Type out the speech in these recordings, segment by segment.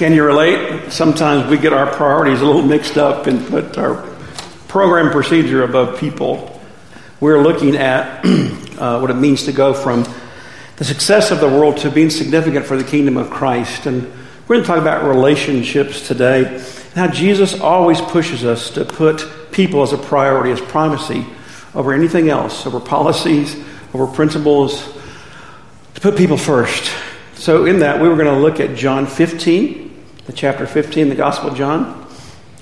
Can you relate? Sometimes we get our priorities a little mixed up and put our program procedure above people. We're looking at uh, what it means to go from the success of the world to being significant for the kingdom of Christ. And we're going to talk about relationships today and how Jesus always pushes us to put people as a priority, as primacy over anything else, over policies, over principles, to put people first. So, in that, we were going to look at John 15, the chapter 15, the Gospel of John,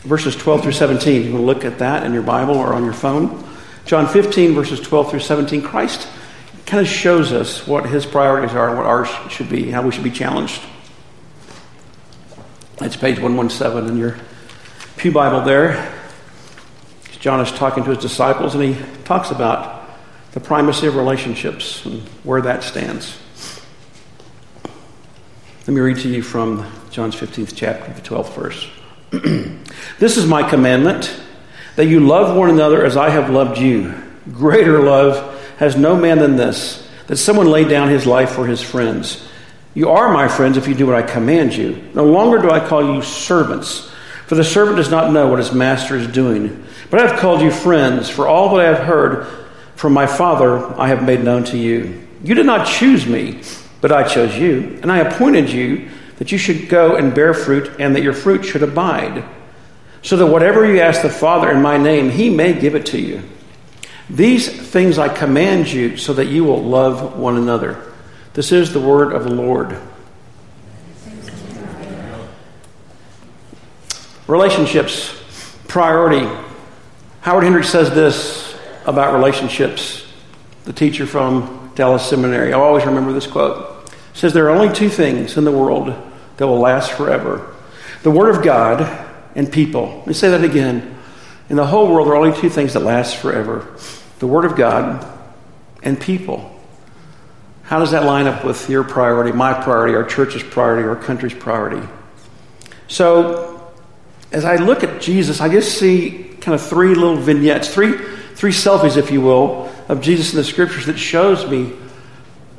verses 12 through 17. You to look at that in your Bible or on your phone. John 15, verses 12 through 17. Christ kind of shows us what his priorities are and what ours should be, how we should be challenged. It's page 117 in your Pew Bible there. John is talking to his disciples and he talks about the primacy of relationships and where that stands. Let me read to you from John's 15th chapter, the 12th verse. this is my commandment that you love one another as I have loved you. Greater love has no man than this, that someone lay down his life for his friends. You are my friends if you do what I command you. No longer do I call you servants, for the servant does not know what his master is doing. But I have called you friends, for all that I have heard from my Father I have made known to you. You did not choose me but I chose you, and I appointed you that you should go and bear fruit, and that your fruit should abide, so that whatever you ask the Father in my name, he may give it to you. These things I command you, so that you will love one another. This is the word of the Lord. Relationships, priority. Howard Hendricks says this about relationships, the teacher from Dallas Seminary. I always remember this quote. Says, There are only two things in the world that will last forever the Word of God and people. Let me say that again. In the whole world, there are only two things that last forever the Word of God and people. How does that line up with your priority, my priority, our church's priority, our country's priority? So, as I look at Jesus, I just see kind of three little vignettes, three, three selfies, if you will, of Jesus in the scriptures that shows me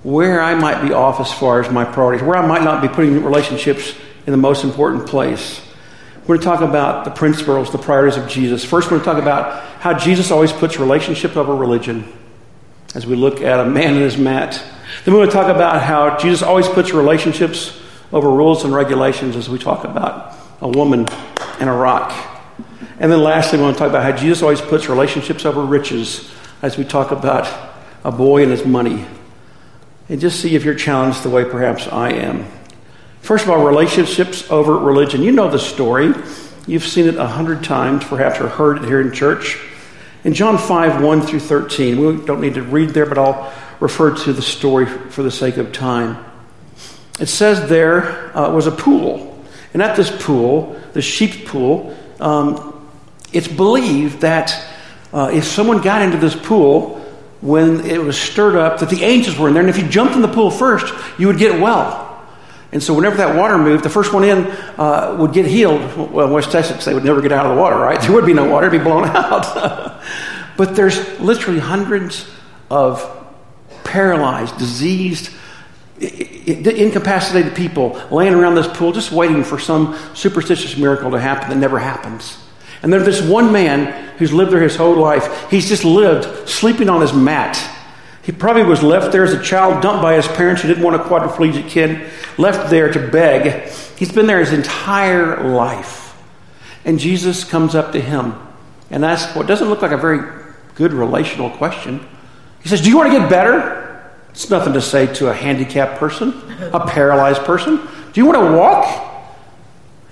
where I might be off as far as my priorities, where I might not be putting relationships in the most important place. We're going to talk about the principles, the priorities of Jesus. First, we're going to talk about how Jesus always puts relationship over religion as we look at a man and his mat. Then we're going to talk about how Jesus always puts relationships over rules and regulations as we talk about a woman and a rock. And then lastly, we want to talk about how Jesus always puts relationships over riches as we talk about a boy and his money. And just see if you're challenged the way perhaps I am. First of all, relationships over religion. You know the story. You've seen it a hundred times, perhaps, or heard it here in church. In John 5, 1 through 13, we don't need to read there, but I'll refer to the story for the sake of time. It says there uh, was a pool. And at this pool, the sheep pool, um, it's believed that uh, if someone got into this pool when it was stirred up, that the angels were in there, and if you jumped in the pool first, you would get well. And so, whenever that water moved, the first one in uh, would get healed. Well, in West Texas, they would never get out of the water, right? There would be no water, it'd be blown out. but there's literally hundreds of paralyzed, diseased, incapacitated people laying around this pool just waiting for some superstitious miracle to happen that never happens. And there's this one man who's lived there his whole life. He's just lived sleeping on his mat. He probably was left there as a child, dumped by his parents who didn't want a quadriplegic kid, left there to beg. He's been there his entire life. And Jesus comes up to him and asks what doesn't look like a very good relational question. He says, Do you want to get better? It's nothing to say to a handicapped person, a paralyzed person. Do you want to walk?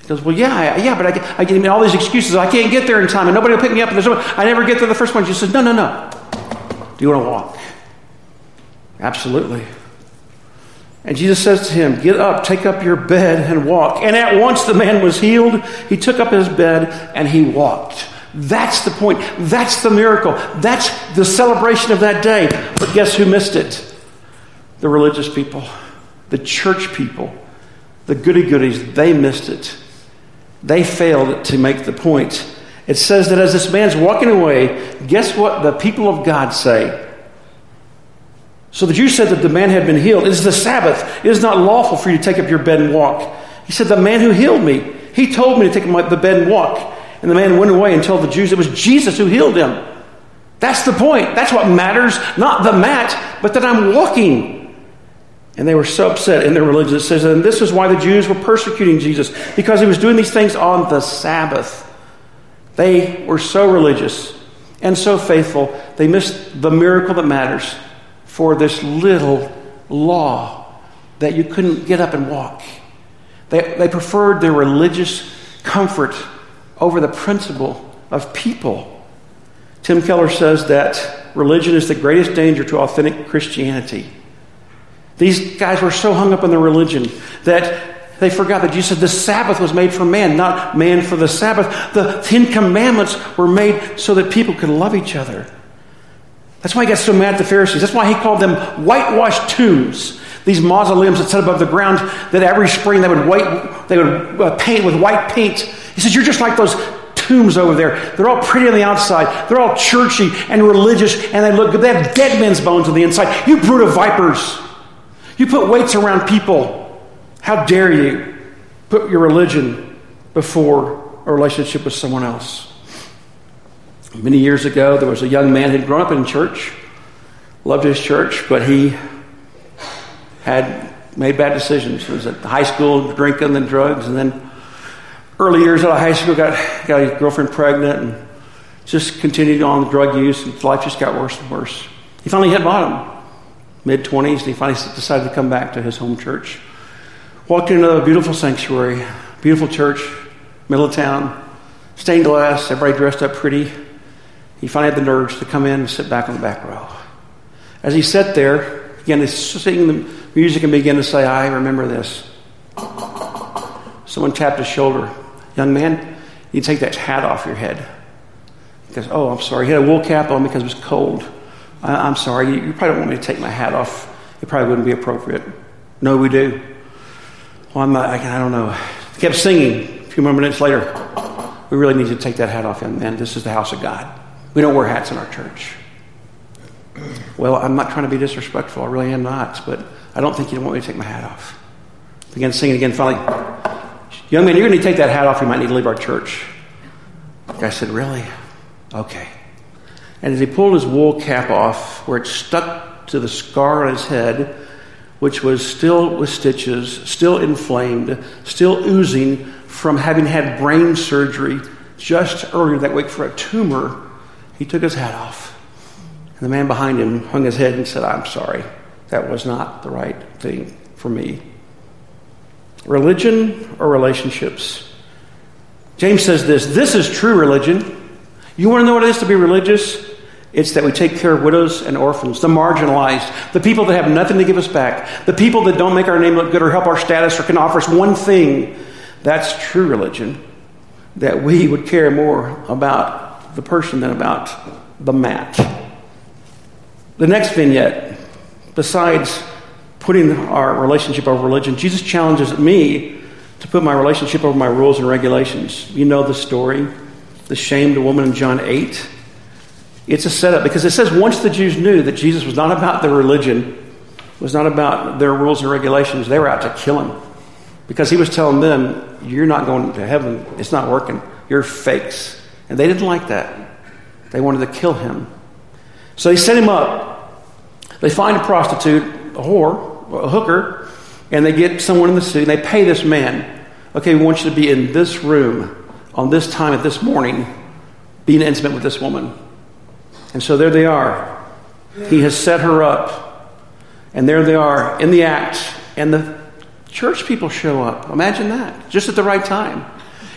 He goes, Well, yeah, yeah, but I get, I get all these excuses. I can't get there in time, and nobody will pick me up. And there's I never get there the first one. She says, No, no, no. Do you want to walk? Absolutely. And Jesus says to him, Get up, take up your bed, and walk. And at once the man was healed. He took up his bed and he walked. That's the point. That's the miracle. That's the celebration of that day. But guess who missed it? The religious people, the church people, the goody goodies. They missed it. They failed to make the point. It says that as this man's walking away, guess what the people of God say? So the Jews said that the man had been healed. It is the Sabbath. It is not lawful for you to take up your bed and walk. He said, The man who healed me, he told me to take the bed and walk. And the man went away and told the Jews it was Jesus who healed him. That's the point. That's what matters, not the mat, but that I'm walking. And they were so upset in their religion. It says, and this is why the Jews were persecuting Jesus, because he was doing these things on the Sabbath. They were so religious and so faithful, they missed the miracle that matters for this little law that you couldn't get up and walk. They, they preferred their religious comfort over the principle of people. Tim Keller says that religion is the greatest danger to authentic Christianity. These guys were so hung up in their religion that they forgot that Jesus said the Sabbath was made for man, not man for the Sabbath. The Ten Commandments were made so that people could love each other. That's why he got so mad at the Pharisees. That's why he called them whitewashed tombs. These mausoleums that sit above the ground that every spring they would, white, they would uh, paint with white paint. He says, You're just like those tombs over there. They're all pretty on the outside. They're all churchy and religious, and they look good. They have dead men's bones on the inside. You brood of vipers. You put weights around people. How dare you put your religion before a relationship with someone else? Many years ago, there was a young man who'd grown up in church, loved his church, but he had made bad decisions. He was at high school drinking and drugs, and then early years out of high school got, got his girlfriend pregnant and just continued on the drug use, and life just got worse and worse. He finally hit bottom, mid 20s, and he finally decided to come back to his home church. Walked into a beautiful sanctuary, beautiful church, middle of town, stained glass, everybody dressed up pretty. He finally had the nerves to come in and sit back on the back row. As he sat there, began to sing the music and began to say, I remember this. Someone tapped his shoulder. Young man, you take that hat off your head. He goes, Oh, I'm sorry. He had a wool cap on because it was cold. I, am sorry. You, you probably don't want me to take my hat off. It probably wouldn't be appropriate. No, we do. Well, I'm not, I, I don't know. He kept singing. A few more minutes later, we really need to take that hat off, young man. This is the house of God. We don't wear hats in our church. Well, I'm not trying to be disrespectful. I really am not. But I don't think you don't want me to take my hat off. Began singing again. Finally, young man, you're going to take that hat off. You might need to leave our church. Guy said, Really? Okay. And as he pulled his wool cap off, where it stuck to the scar on his head, which was still with stitches, still inflamed, still oozing from having had brain surgery just earlier that week for a tumor, he took his hat off. And the man behind him hung his head and said, I'm sorry. That was not the right thing for me. Religion or relationships? James says this this is true religion. You want to know what it is to be religious? It's that we take care of widows and orphans, the marginalized, the people that have nothing to give us back, the people that don't make our name look good or help our status or can offer us one thing. That's true religion. That we would care more about the person than about the mat. The next vignette, besides putting our relationship over religion, Jesus challenges me to put my relationship over my rules and regulations. You know the story the shamed woman in John 8 it's a setup because it says once the Jews knew that Jesus was not about their religion, was not about their rules and regulations, they were out to kill him. Because he was telling them, You're not going to heaven. It's not working. You're fakes. And they didn't like that. They wanted to kill him. So they set him up. They find a prostitute, a whore, a hooker, and they get someone in the city. And they pay this man, okay, we want you to be in this room on this time at this morning, being intimate with this woman. And so there they are. He has set her up. And there they are in the act. And the church people show up. Imagine that. Just at the right time.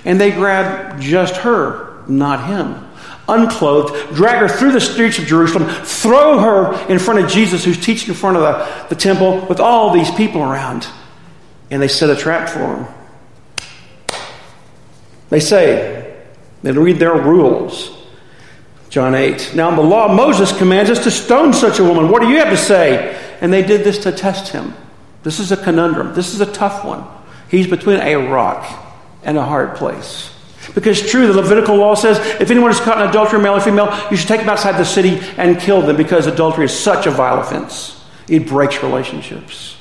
And they grab just her, not him. Unclothed, drag her through the streets of Jerusalem, throw her in front of Jesus, who's teaching in front of the, the temple with all these people around. And they set a trap for him. They say, they read their rules. John 8. Now, in the law, Moses commands us to stone such a woman. What do you have to say? And they did this to test him. This is a conundrum. This is a tough one. He's between a rock and a hard place. Because true, the Levitical law says if anyone is caught in adultery, male or female, you should take them outside the city and kill them because adultery is such a vile offense. It breaks relationships.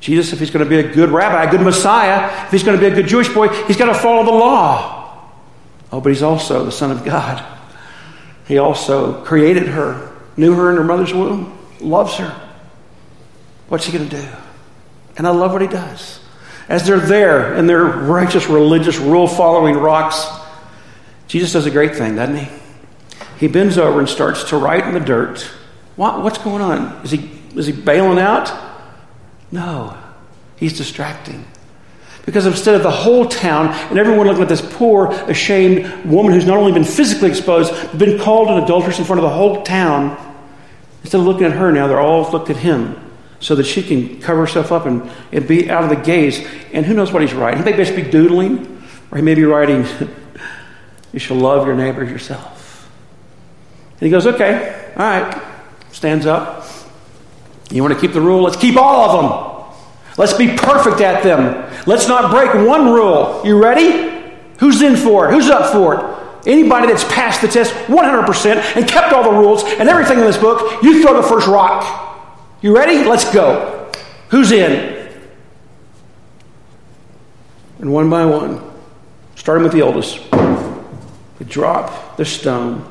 Jesus, if he's going to be a good rabbi, a good Messiah, if he's going to be a good Jewish boy, he's got to follow the law. Oh, but he's also the Son of God. He also created her, knew her in her mother's womb, loves her. What's he going to do? And I love what he does. As they're there in their righteous, religious, rule following rocks, Jesus does a great thing, doesn't he? He bends over and starts to write in the dirt. What, what's going on? Is he, is he bailing out? No, he's distracting. Because instead of the whole town and everyone looking at this poor, ashamed woman who's not only been physically exposed, but been called an adulteress in front of the whole town, instead of looking at her now, they're all looked at him so that she can cover herself up and, and be out of the gaze. And who knows what he's writing? He may just be doodling, or he may be writing, You shall love your neighbor yourself. And he goes, Okay, all right. Stands up. You want to keep the rule? Let's keep all of them. Let's be perfect at them. Let's not break one rule. You ready? Who's in for it? Who's up for it? Anybody that's passed the test 100% and kept all the rules and everything in this book, you throw the first rock. You ready? Let's go. Who's in? And one by one, starting with the oldest, they drop the stone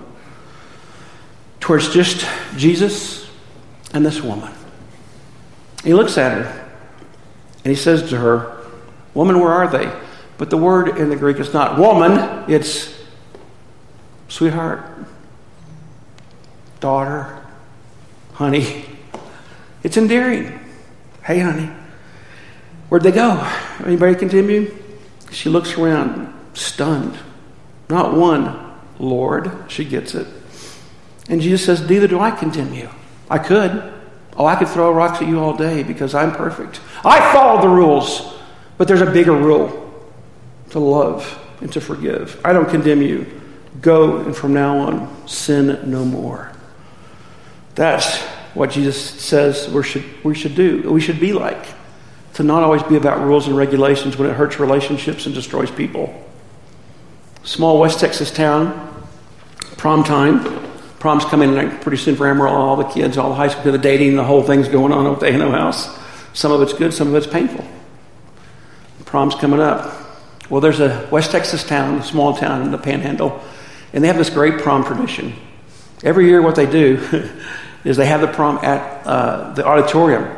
towards just Jesus and this woman. He looks at her and he says to her, Woman, where are they? But the word in the Greek is not woman, it's sweetheart, daughter, honey. It's endearing. Hey, honey, where'd they go? Anybody continue? She looks around, stunned. Not one, Lord. She gets it. And Jesus says, Neither do I condemn you. I could. Oh, I could throw rocks at you all day because I'm perfect. I follow the rules, but there's a bigger rule to love and to forgive. I don't condemn you. Go and from now on, sin no more. That's what Jesus says we should, we should do, we should be like. To not always be about rules and regulations when it hurts relationships and destroys people. Small West Texas town, prom time. Prom's coming pretty soon for Emerald, all the kids, all the high school, the dating, the whole thing's going on at the house. Some of it's good, some of it's painful. Prom's coming up. Well, there's a West Texas town, a small town in the Panhandle, and they have this great prom tradition. Every year, what they do is they have the prom at uh, the auditorium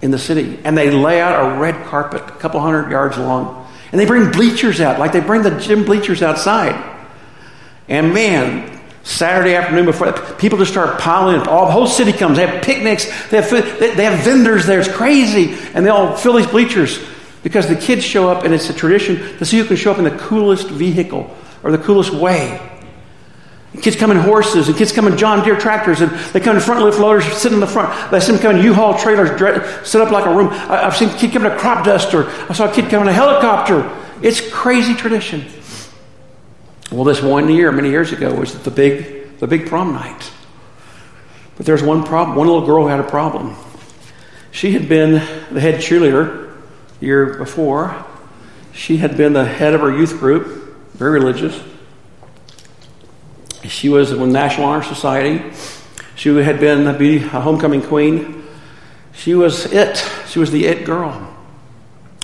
in the city, and they lay out a red carpet a couple hundred yards long, and they bring bleachers out, like they bring the gym bleachers outside. And man, Saturday afternoon before people just start piling in. All the whole city comes. They have picnics. They have they, they have vendors there. It's crazy, and they all fill these bleachers because the kids show up, and it's a tradition to see who can show up in the coolest vehicle or the coolest way. Kids come in horses, and kids come in John Deere tractors, and they come in front lift loaders, sit in the front. They see them come in U-Haul trailers, set up like a room. I, have seen a kid come in a crop duster. I saw a kid come in a helicopter. It's crazy tradition. Well, this one year, many years ago, was the big, the big prom night. But there's one problem. One little girl had a problem. She had been the head cheerleader the year before. She had been the head of her youth group, very religious. She was in the National Honor Society. She had been a homecoming queen. She was it. She was the it girl.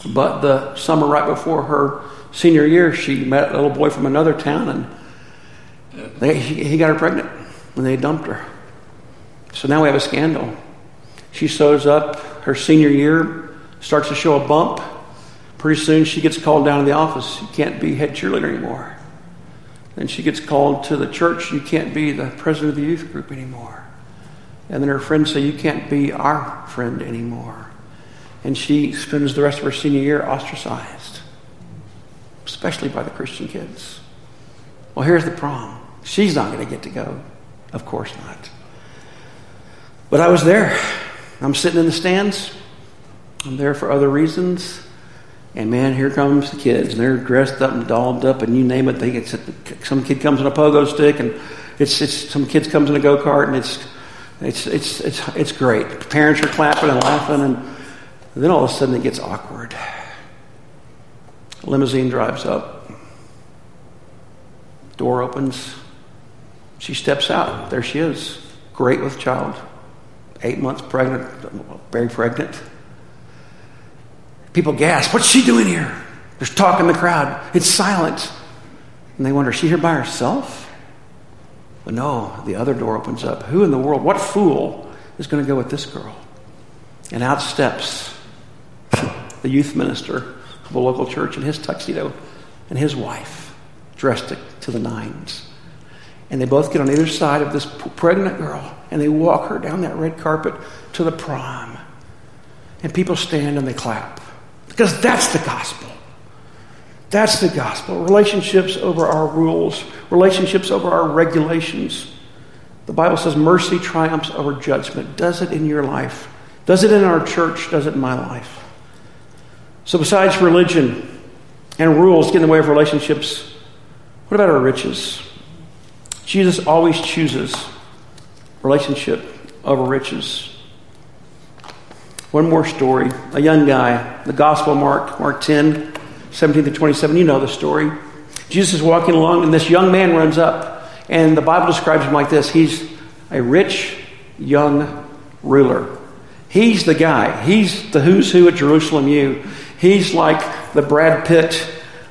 But the summer right before her senior year, she met a little boy from another town, and they, he, he got her pregnant, and they dumped her. So now we have a scandal. She shows up her senior year, starts to show a bump. Pretty soon she gets called down to the office. You can't be head cheerleader anymore. Then she gets called to the church. You can't be the president of the youth group anymore. And then her friends say, You can't be our friend anymore. And she spends the rest of her senior year ostracized, especially by the Christian kids. Well, here's the prom. She's not going to get to go. Of course not. But I was there. I'm sitting in the stands. I'm there for other reasons. And man, here comes the kids, and they're dressed up and dolled up, and you name it. They get some kid comes in a pogo stick, and it's, it's some kids comes in a go kart, and it's it's it's it's it's great. Parents are clapping and laughing, and then all of a sudden it gets awkward. Limousine drives up. Door opens. She steps out. There she is, great with child, eight months pregnant, very pregnant. People gasp, What's she doing here? There's talk in the crowd. It's silent. And they wonder, Is she here by herself? But no, the other door opens up. Who in the world, what fool is going to go with this girl? And out steps the youth minister of a local church in his tuxedo and his wife, dressed to the nines. And they both get on either side of this pregnant girl and they walk her down that red carpet to the prom. And people stand and they clap because that's the gospel. That's the gospel. Relationships over our rules, relationships over our regulations. The Bible says mercy triumphs over judgment. Does it in your life? Does it in our church? Does it in my life? So, besides religion and rules get in the way of relationships, what about our riches? Jesus always chooses relationship over riches. One more story. A young guy, the Gospel Mark, Mark 10, 17 to 27. You know the story. Jesus is walking along, and this young man runs up. And the Bible describes him like this He's a rich young ruler. He's the guy. He's the who's who at Jerusalem U. He's like the Brad Pitt.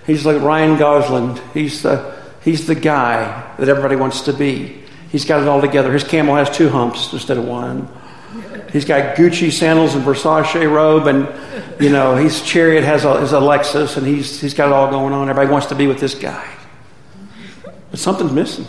He's like Ryan Gosling. He's the, he's the guy that everybody wants to be. He's got it all together. His camel has two humps instead of one. He's got Gucci sandals and Versace robe, and you know his chariot has a, is a Lexus, and he's he's got it all going on. Everybody wants to be with this guy, but something's missing.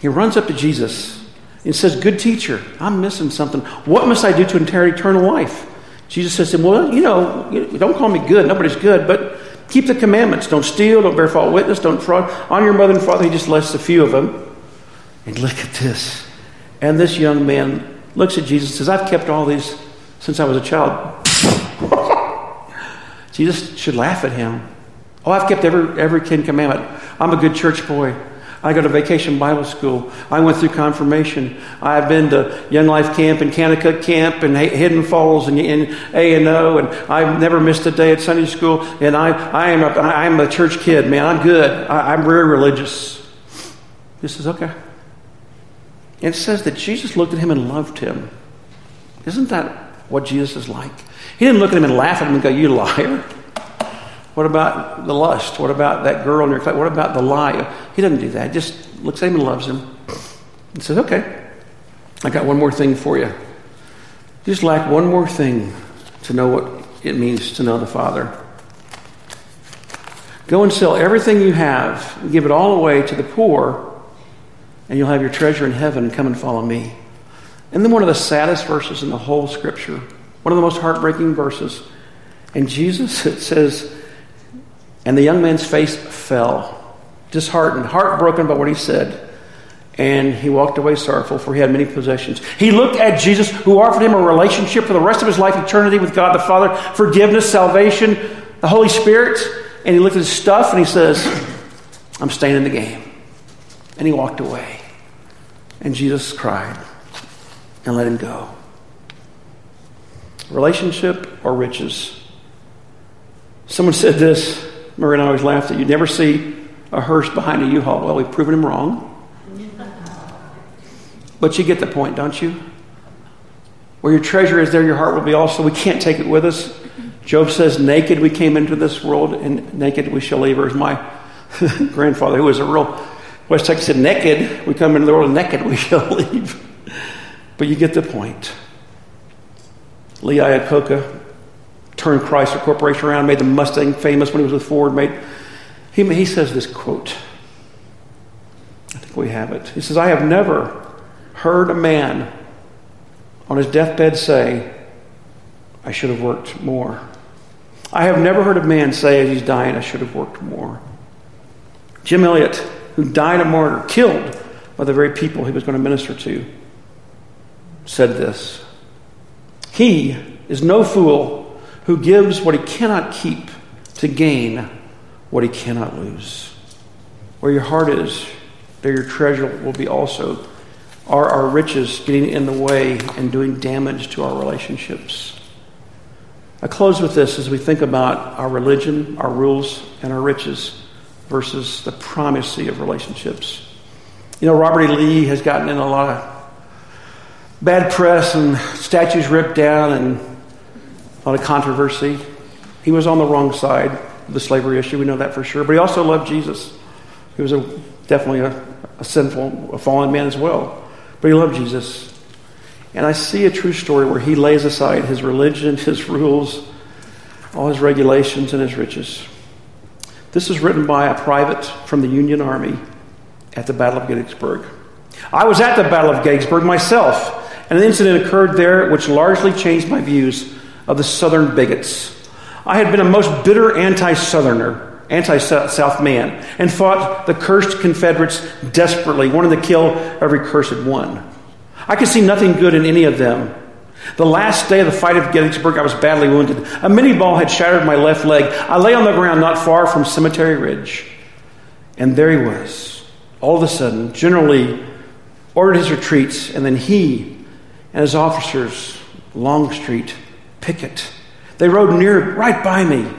He runs up to Jesus and says, "Good teacher, I'm missing something. What must I do to inherit eternal life?" Jesus says to him, Well, you know, don't call me good. Nobody's good, but keep the commandments. Don't steal, don't bear false witness, don't fraud. Honor your mother and father. He just lists a few of them. And look at this. And this young man looks at Jesus and says, I've kept all these since I was a child. Jesus should laugh at him. Oh, I've kept every, every Ten Commandment. I'm a good church boy. I go to vacation Bible school. I went through confirmation. I've been to Young Life Camp and Kanakuk Camp and Hidden Falls and, A and O, and I've never missed a day at Sunday school. And I, I am a, I'm a church kid, man. I'm good. I, I'm very religious. This says, okay. And it says that Jesus looked at him and loved him. Isn't that what Jesus is like? He didn't look at him and laugh at him and go, You liar. What about the lust? What about that girl in your class? What about the lie? He doesn't do that. He just looks at him and loves him. and says, Okay, I got one more thing for you. You just lack one more thing to know what it means to know the Father. Go and sell everything you have, give it all away to the poor, and you'll have your treasure in heaven. Come and follow me. And then one of the saddest verses in the whole scripture, one of the most heartbreaking verses. And Jesus, it says, and the young man's face fell, disheartened, heartbroken by what he said. And he walked away sorrowful, for he had many possessions. He looked at Jesus, who offered him a relationship for the rest of his life, eternity with God the Father, forgiveness, salvation, the Holy Spirit. And he looked at his stuff and he says, I'm staying in the game. And he walked away. And Jesus cried and let him go. Relationship or riches? Someone said this I always laughed that you never see a hearse behind a U-Haul. Well, we've proven him wrong. But you get the point, don't you? Where your treasure is, there your heart will be also. We can't take it with us. Job says, Naked we came into this world, and naked we shall leave. Or as my grandfather, who was a real West Texas, said, Naked we come into the world, and naked we shall leave. But you get the point. Lee Iacocca turned Chrysler Corporation around, made the Mustang famous when he was with Ford. Made he, he says this quote. I think we have it. He says, "I have never heard a man on his deathbed say, I should have worked more. I have never heard a man say as he's dying, I should have worked more. Jim Elliot, who died a martyr, killed by the very people he was going to minister to, said this He is no fool who gives what he cannot keep to gain what he cannot lose. Where your heart is, there your treasure will be also. Are our riches getting in the way and doing damage to our relationships? I close with this as we think about our religion, our rules, and our riches versus the primacy of relationships. You know, Robert E. Lee has gotten in a lot of bad press and statues ripped down and a lot of controversy. He was on the wrong side of the slavery issue. We know that for sure. But he also loved Jesus. He was a, definitely a, a sinful, a fallen man as well. But he loved Jesus. And I see a true story where he lays aside his religion, his rules, all his regulations, and his riches. This is written by a private from the Union Army at the Battle of Gettysburg. I was at the Battle of Gettysburg myself, and an incident occurred there which largely changed my views of the Southern bigots. I had been a most bitter anti Southerner, anti South man, and fought the cursed Confederates desperately, wanting to kill every cursed one. I could see nothing good in any of them. The last day of the fight of Gettysburg, I was badly wounded. A Minié ball had shattered my left leg. I lay on the ground not far from Cemetery Ridge. And there he was. All of a sudden, General Lee ordered his retreats, and then he and his officers, Longstreet, Pickett, they rode near, right by me.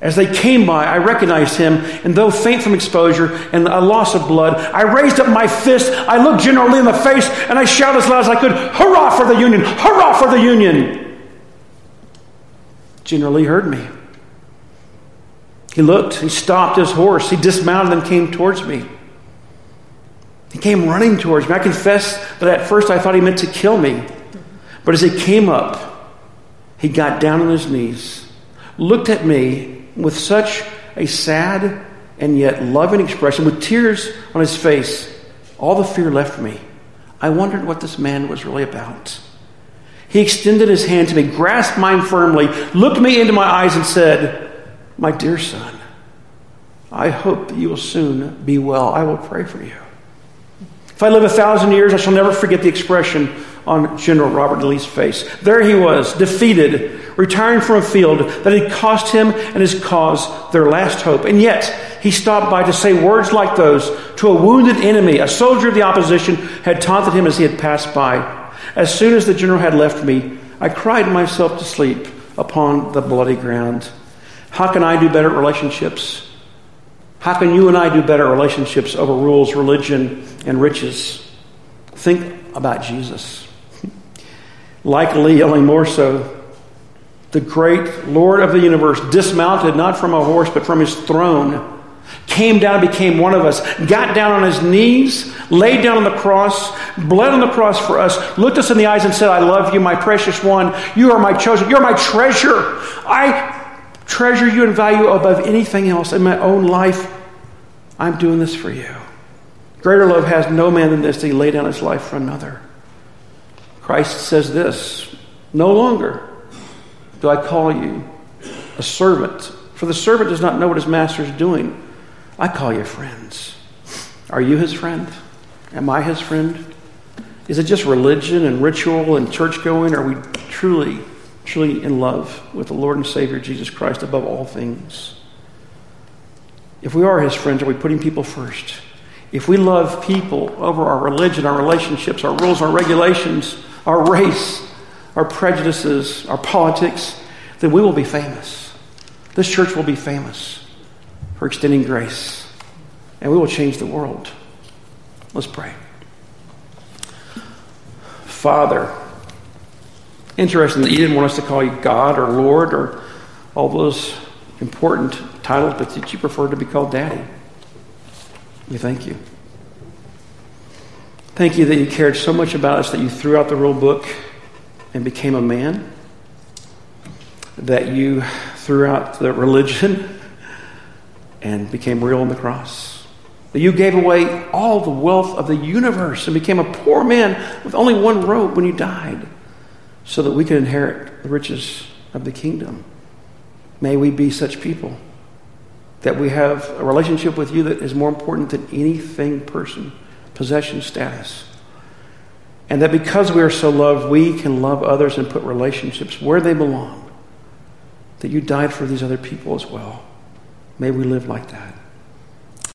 As they came by, I recognized him, and though faint from exposure and a loss of blood, I raised up my fist, I looked General Lee in the face, and I shouted as loud as I could, Hurrah for the Union! Hurrah for the Union! General Lee heard me. He looked, he stopped his horse, he dismounted and came towards me. He came running towards me. I confess that at first I thought he meant to kill me. But as he came up, he got down on his knees, looked at me with such a sad and yet loving expression, with tears on his face. All the fear left me. I wondered what this man was really about. He extended his hand to me, grasped mine firmly, looked me into my eyes, and said, My dear son, I hope that you will soon be well. I will pray for you. If I live a thousand years, I shall never forget the expression on General Robert Lee's face. There he was, defeated, retiring from a field that had cost him and his cause their last hope. And yet, he stopped by to say words like those to a wounded enemy. A soldier of the opposition had taunted him as he had passed by. As soon as the general had left me, I cried myself to sleep upon the bloody ground. How can I do better relationships? How can you and I do better relationships over rules, religion, and riches? Think about Jesus. Like Lee, only more so, the great Lord of the universe, dismounted not from a horse, but from his throne, came down, became one of us, got down on his knees, laid down on the cross, bled on the cross for us, looked us in the eyes and said, I love you, my precious one. You are my chosen. You're my treasure. I treasure you and value above anything else in my own life. I'm doing this for you. Greater love has no man than this, that he lay down his life for another. Christ says this No longer do I call you a servant, for the servant does not know what his master is doing. I call you friends. Are you his friend? Am I his friend? Is it just religion and ritual and church going? Are we truly truly in love with the Lord and Savior Jesus Christ above all things? If we are His friends, are we putting people first? If we love people over our religion, our relationships, our rules, our regulations, our race, our prejudices, our politics, then we will be famous. This church will be famous for extending grace, and we will change the world. Let's pray. Father, Interesting that you didn't want us to call you God or Lord or all those important titles, but that you preferred to be called Daddy. We thank you. Thank you that you cared so much about us that you threw out the rule book and became a man, that you threw out the religion and became real on the cross. That you gave away all the wealth of the universe and became a poor man with only one robe when you died so that we could inherit the riches of the kingdom. May we be such people that we have a relationship with you that is more important than anything, person, possession, status. And that because we are so loved, we can love others and put relationships where they belong. That you died for these other people as well. May we live like that.